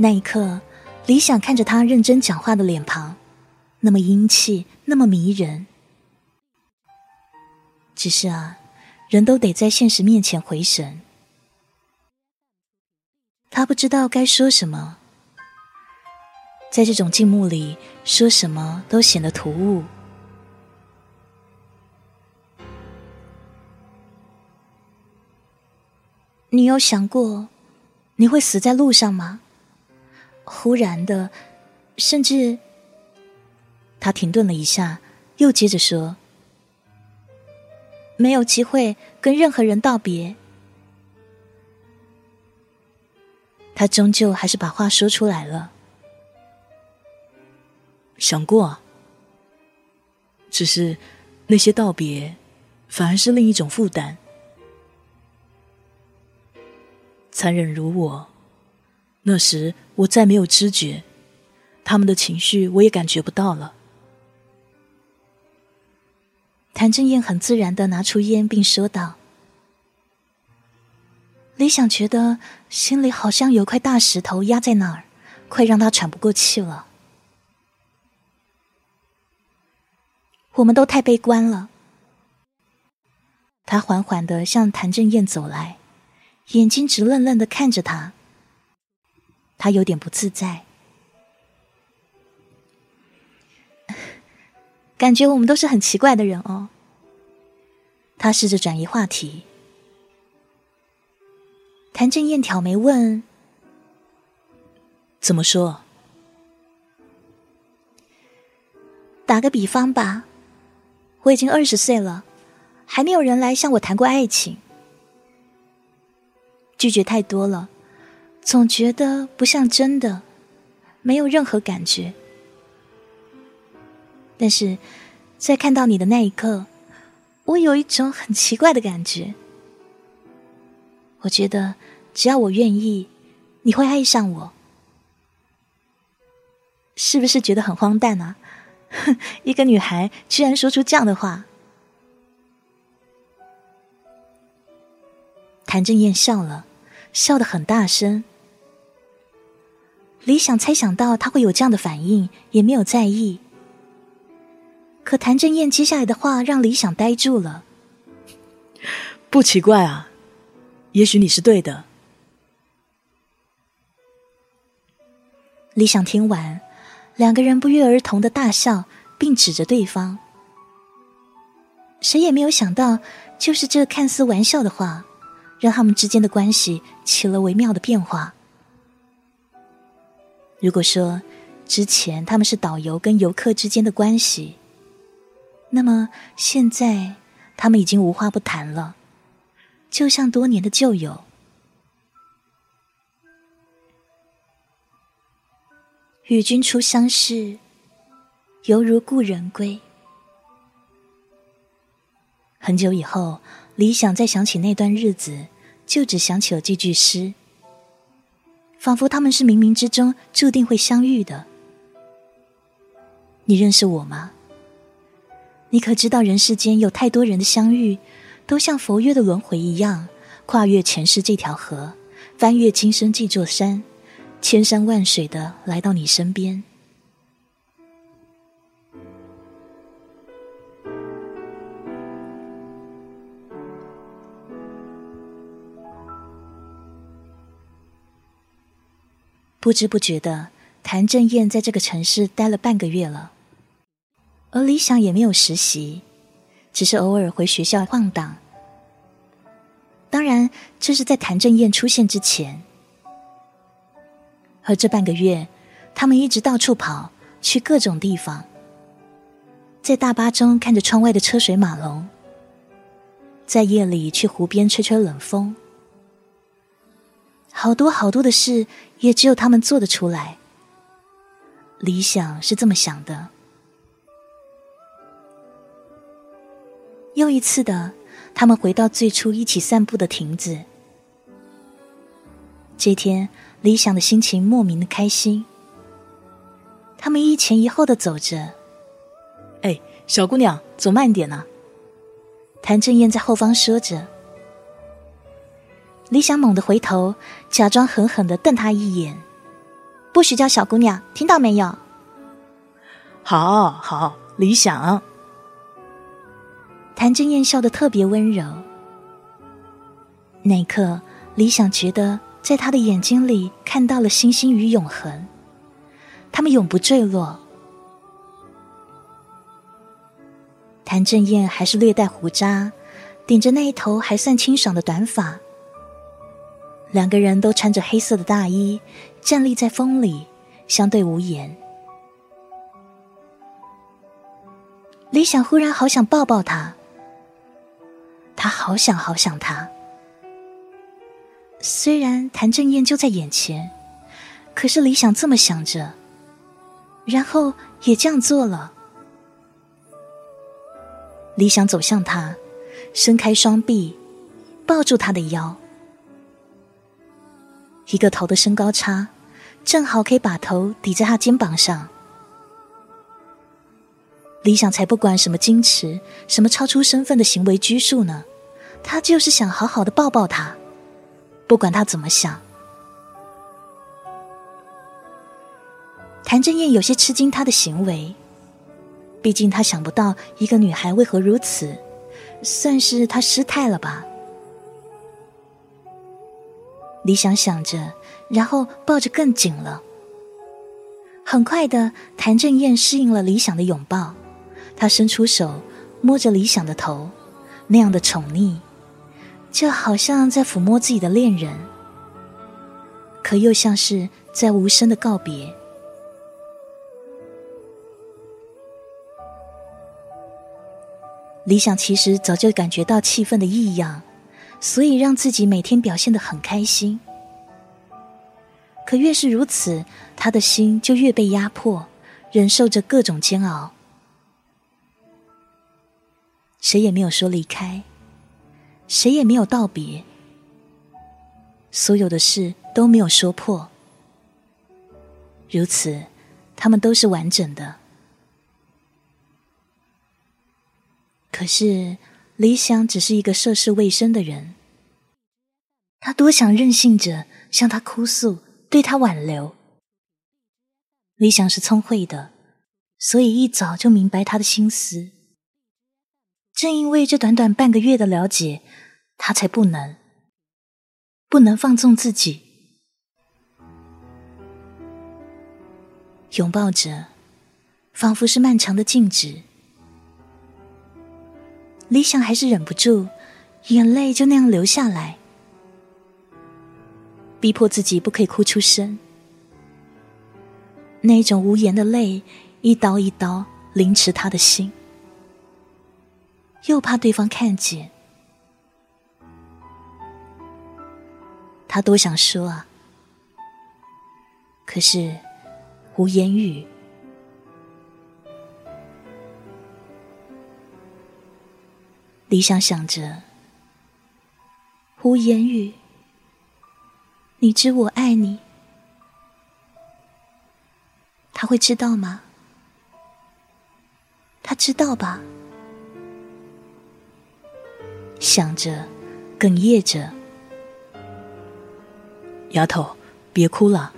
那一刻，李想看着他认真讲话的脸庞，那么英气，那么迷人。只是啊，人都得在现实面前回神。他不知道该说什么，在这种静默里，说什么都显得突兀。你有想过，你会死在路上吗？忽然的，甚至……他停顿了一下，又接着说：“没有机会跟任何人道别。”他终究还是把话说出来了。想过，只是那些道别，反而是另一种负担。残忍如我，那时我再没有知觉，他们的情绪我也感觉不到了。谭正燕很自然的拿出烟，并说道：“李想觉得心里好像有块大石头压在那儿，快让他喘不过气了。我们都太悲观了。”他缓缓的向谭正燕走来。眼睛直愣愣的看着他，他有点不自在，感觉我们都是很奇怪的人哦。他试着转移话题，谭正燕挑眉问：“怎么说？打个比方吧，我已经二十岁了，还没有人来向我谈过爱情。”拒绝太多了，总觉得不像真的，没有任何感觉。但是在看到你的那一刻，我有一种很奇怪的感觉。我觉得只要我愿意，你会爱上我。是不是觉得很荒诞啊？一个女孩居然说出这样的话。谭正燕笑了。笑得很大声，李想猜想到他会有这样的反应，也没有在意。可谭正燕接下来的话让李想呆住了。不奇怪啊，也许你是对的。李想听完，两个人不约而同的大笑，并指着对方。谁也没有想到，就是这看似玩笑的话。让他们之间的关系起了微妙的变化。如果说之前他们是导游跟游客之间的关系，那么现在他们已经无话不谈了，就像多年的旧友。与君初相识，犹如故人归。很久以后。李想再想起那段日子，就只想起了这句诗，仿佛他们是冥冥之中注定会相遇的。你认识我吗？你可知道人世间有太多人的相遇，都像佛约的轮回一样，跨越前世这条河，翻越今生这座山，千山万水的来到你身边。不知不觉的，谭正燕在这个城市待了半个月了，而李想也没有实习，只是偶尔回学校晃荡。当然，这是在谭正燕出现之前。而这半个月，他们一直到处跑，去各种地方，在大巴中看着窗外的车水马龙，在夜里去湖边吹吹冷风。好多好多的事，也只有他们做得出来。理想是这么想的。又一次的，他们回到最初一起散步的亭子。这天，理想的心情莫名的开心。他们一前一后的走着。哎，小姑娘，走慢点呐！谭正燕在后方说着。李想猛地回头，假装狠狠的瞪他一眼，不许叫小姑娘，听到没有？好好，李想。谭正燕笑得特别温柔。那一刻，李想觉得在他的眼睛里看到了星星与永恒，他们永不坠落。谭正燕还是略带胡渣，顶着那一头还算清爽的短发。两个人都穿着黑色的大衣，站立在风里，相对无言。李想忽然好想抱抱他，他好想好想他。虽然谭正燕就在眼前，可是李想这么想着，然后也这样做了。李想走向他，伸开双臂，抱住他的腰。一个头的身高差，正好可以把头抵在他肩膀上。理想才不管什么矜持，什么超出身份的行为拘束呢，他就是想好好的抱抱他，不管他怎么想。谭正燕有些吃惊他的行为。毕竟他想不到一个女孩为何如此，算是他失态了吧。李想想着，然后抱着更紧了。很快的，谭正燕适应了理想的拥抱，他伸出手摸着理想的头，那样的宠溺，就好像在抚摸自己的恋人，可又像是在无声的告别。理想其实早就感觉到气氛的异样，所以让自己每天表现的很开心。可越是如此，他的心就越被压迫，忍受着各种煎熬。谁也没有说离开，谁也没有道别，所有的事都没有说破。如此，他们都是完整的。可是，李想只是一个涉世未深的人。他多想任性着向他哭诉，对他挽留。李想是聪慧的，所以一早就明白他的心思。正因为这短短半个月的了解，他才不能，不能放纵自己。拥抱着，仿佛是漫长的静止。理想还是忍不住，眼泪就那样流下来，逼迫自己不可以哭出声。那种无言的泪，一刀一刀凌迟他的心，又怕对方看见。他多想说啊，可是无言语。理想想着，无言语，你知我爱你，他会知道吗？他知道吧？想着，哽咽着，丫头，别哭了。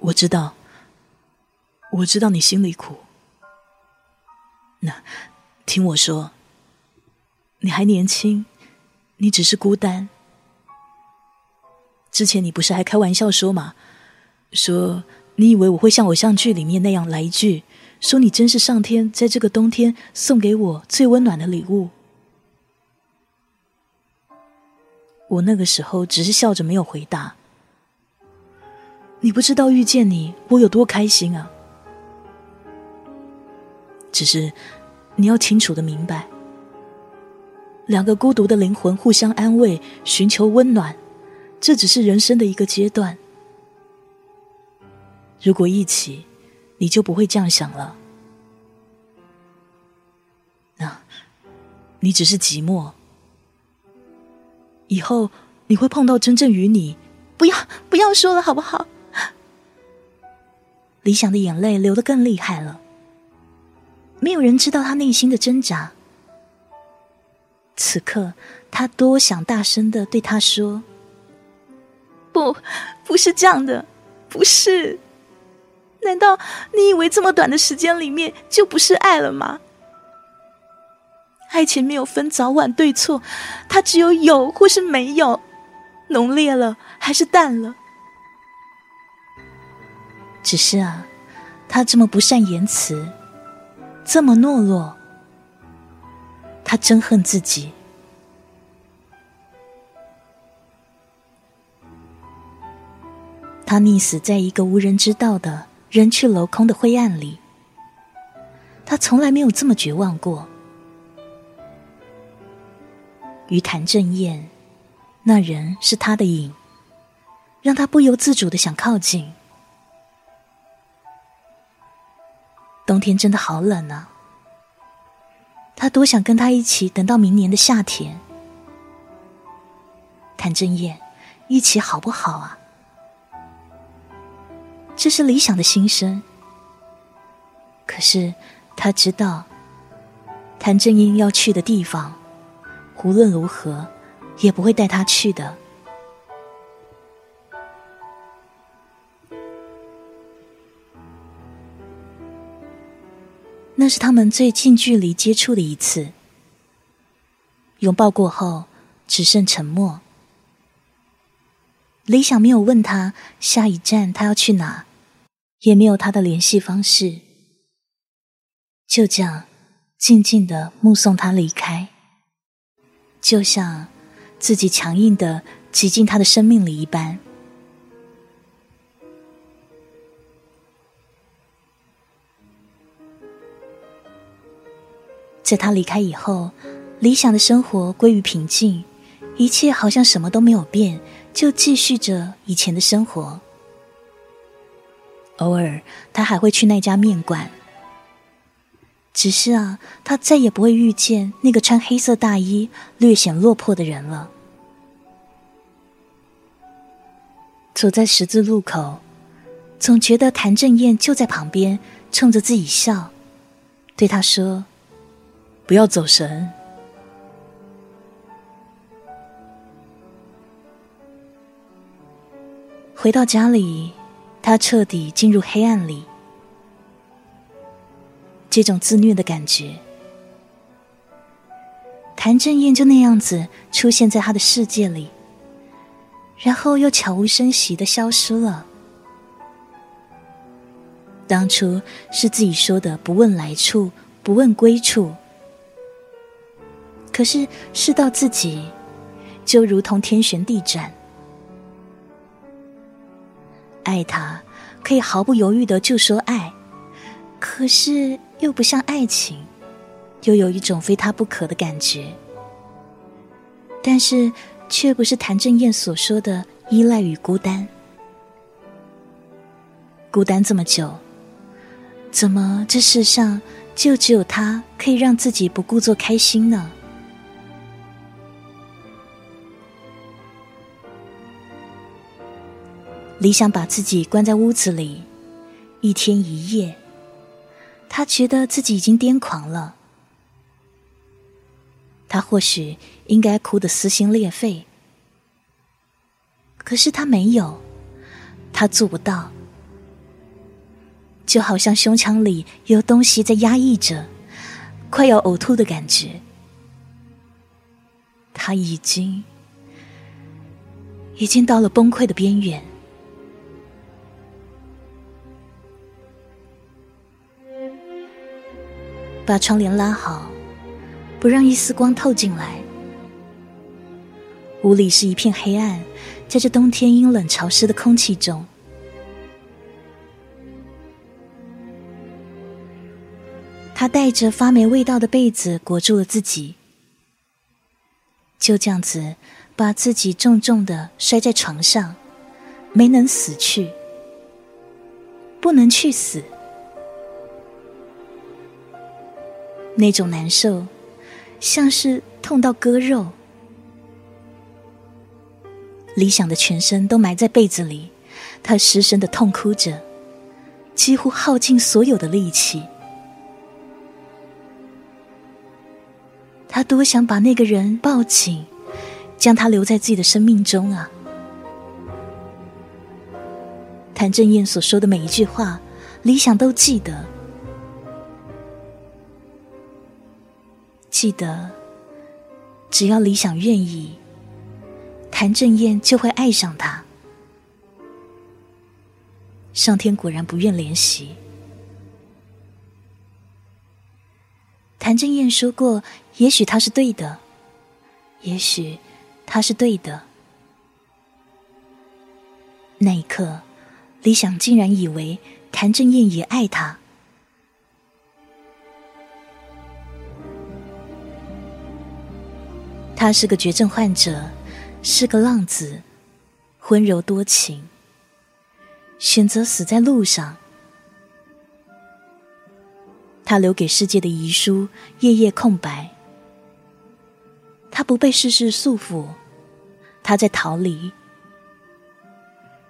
我知道，我知道你心里苦。那。听我说，你还年轻，你只是孤单。之前你不是还开玩笑说吗？说你以为我会像偶像剧里面那样来一句，说你真是上天在这个冬天送给我最温暖的礼物。我那个时候只是笑着没有回答。你不知道遇见你我有多开心啊！只是。你要清楚的明白，两个孤独的灵魂互相安慰、寻求温暖，这只是人生的一个阶段。如果一起，你就不会这样想了。那，你只是寂寞。以后你会碰到真正与你……不要不要说了，好不好？理想的眼泪流得更厉害了。没有人知道他内心的挣扎。此刻，他多想大声的对他说：“不，不是这样的，不是？难道你以为这么短的时间里面就不是爱了吗？爱情没有分早晚对错，它只有有或是没有，浓烈了还是淡了。只是啊，他这么不善言辞，这么懦弱，他真恨自己。他溺死在一个无人知道的人去楼空的灰暗里，他从来没有这么绝望过。于谭正燕，那人是他的影，让他不由自主的想靠近。冬天真的好冷啊！他多想跟他一起等到明年的夏天。谭正燕，一起好不好啊？这是理想的心声。可是他知道，谭正英要去的地方。无论如何，也不会带他去的。那是他们最近距离接触的一次。拥抱过后，只剩沉默。李想没有问他下一站他要去哪，也没有他的联系方式，就这样静静的目送他离开。就像自己强硬的挤进他的生命里一般，在他离开以后，理想的生活归于平静，一切好像什么都没有变，就继续着以前的生活。偶尔，他还会去那家面馆。只是啊，他再也不会遇见那个穿黑色大衣、略显落魄的人了。走在十字路口，总觉得谭正燕就在旁边，冲着自己笑，对他说：“不要走神。”回到家里，他彻底进入黑暗里。这种自虐的感觉，谭正燕就那样子出现在他的世界里，然后又悄无声息的消失了。当初是自己说的“不问来处，不问归处”，可是事到自己，就如同天旋地转。爱他，可以毫不犹豫的就说爱，可是。又不像爱情，又有一种非他不可的感觉，但是却不是谭正燕所说的依赖与孤单。孤单这么久，怎么这世上就只有他可以让自己不故作开心呢？李想把自己关在屋子里，一天一夜。他觉得自己已经癫狂了，他或许应该哭得撕心裂肺，可是他没有，他做不到，就好像胸腔里有东西在压抑着，快要呕吐的感觉。他已经，已经到了崩溃的边缘。把窗帘拉好，不让一丝光透进来。屋里是一片黑暗，在这冬天阴冷潮湿的空气中，他带着发霉味道的被子裹住了自己，就这样子把自己重重的摔在床上，没能死去，不能去死。那种难受，像是痛到割肉。理想的全身都埋在被子里，他失声的痛哭着，几乎耗尽所有的力气。他多想把那个人抱紧，将他留在自己的生命中啊！谭正燕所说的每一句话，理想都记得。记得，只要李想愿意，谭正燕就会爱上他。上天果然不愿怜惜。谭正燕说过：“也许他是对的，也许他是对的。”那一刻，李想竟然以为谭正燕也爱他。他是个绝症患者，是个浪子，温柔多情，选择死在路上。他留给世界的遗书，夜夜空白。他不被世事束缚，他在逃离。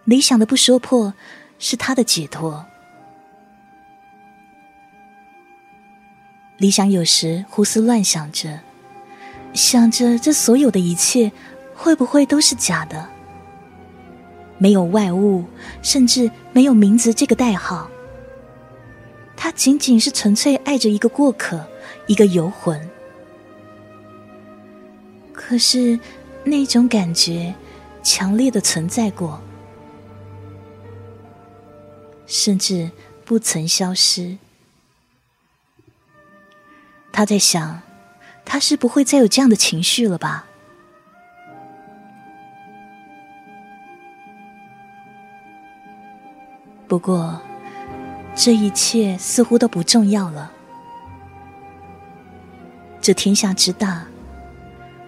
理想的不说破，是他的解脱。理想有时胡思乱想着，想着这所有的一切会不会都是假的？没有外物，甚至没有名字这个代号。他仅仅是纯粹爱着一个过客，一个游魂。可是那种感觉强烈的存在过，甚至不曾消失。他在想，他是不会再有这样的情绪了吧？不过。这一切似乎都不重要了。这天下之大，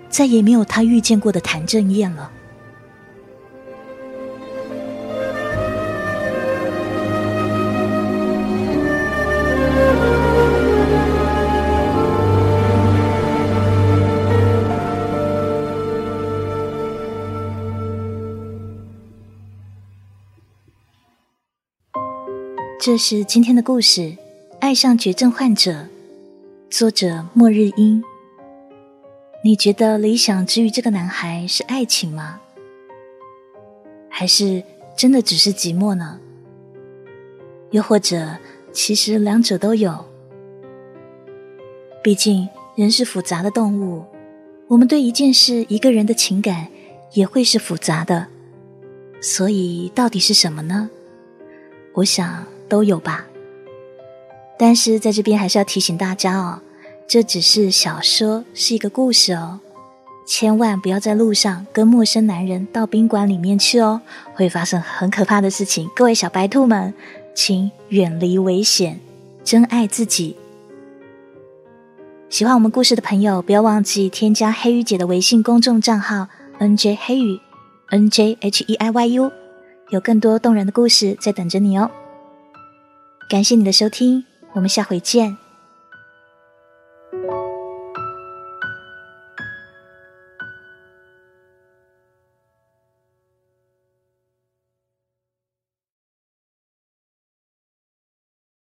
再也没有他遇见过的谭正燕了。这是今天的故事，《爱上绝症患者》，作者末日英。你觉得理想之于这个男孩是爱情吗？还是真的只是寂寞呢？又或者，其实两者都有？毕竟人是复杂的动物，我们对一件事、一个人的情感也会是复杂的。所以，到底是什么呢？我想。都有吧，但是在这边还是要提醒大家哦，这只是小说，是一个故事哦，千万不要在路上跟陌生男人到宾馆里面去哦，会发生很可怕的事情。各位小白兔们，请远离危险，珍爱自己。喜欢我们故事的朋友，不要忘记添加黑雨姐的微信公众账号 N J 黑雨 N J H E I Y U，有更多动人的故事在等着你哦。感谢你的收听，我们下回见。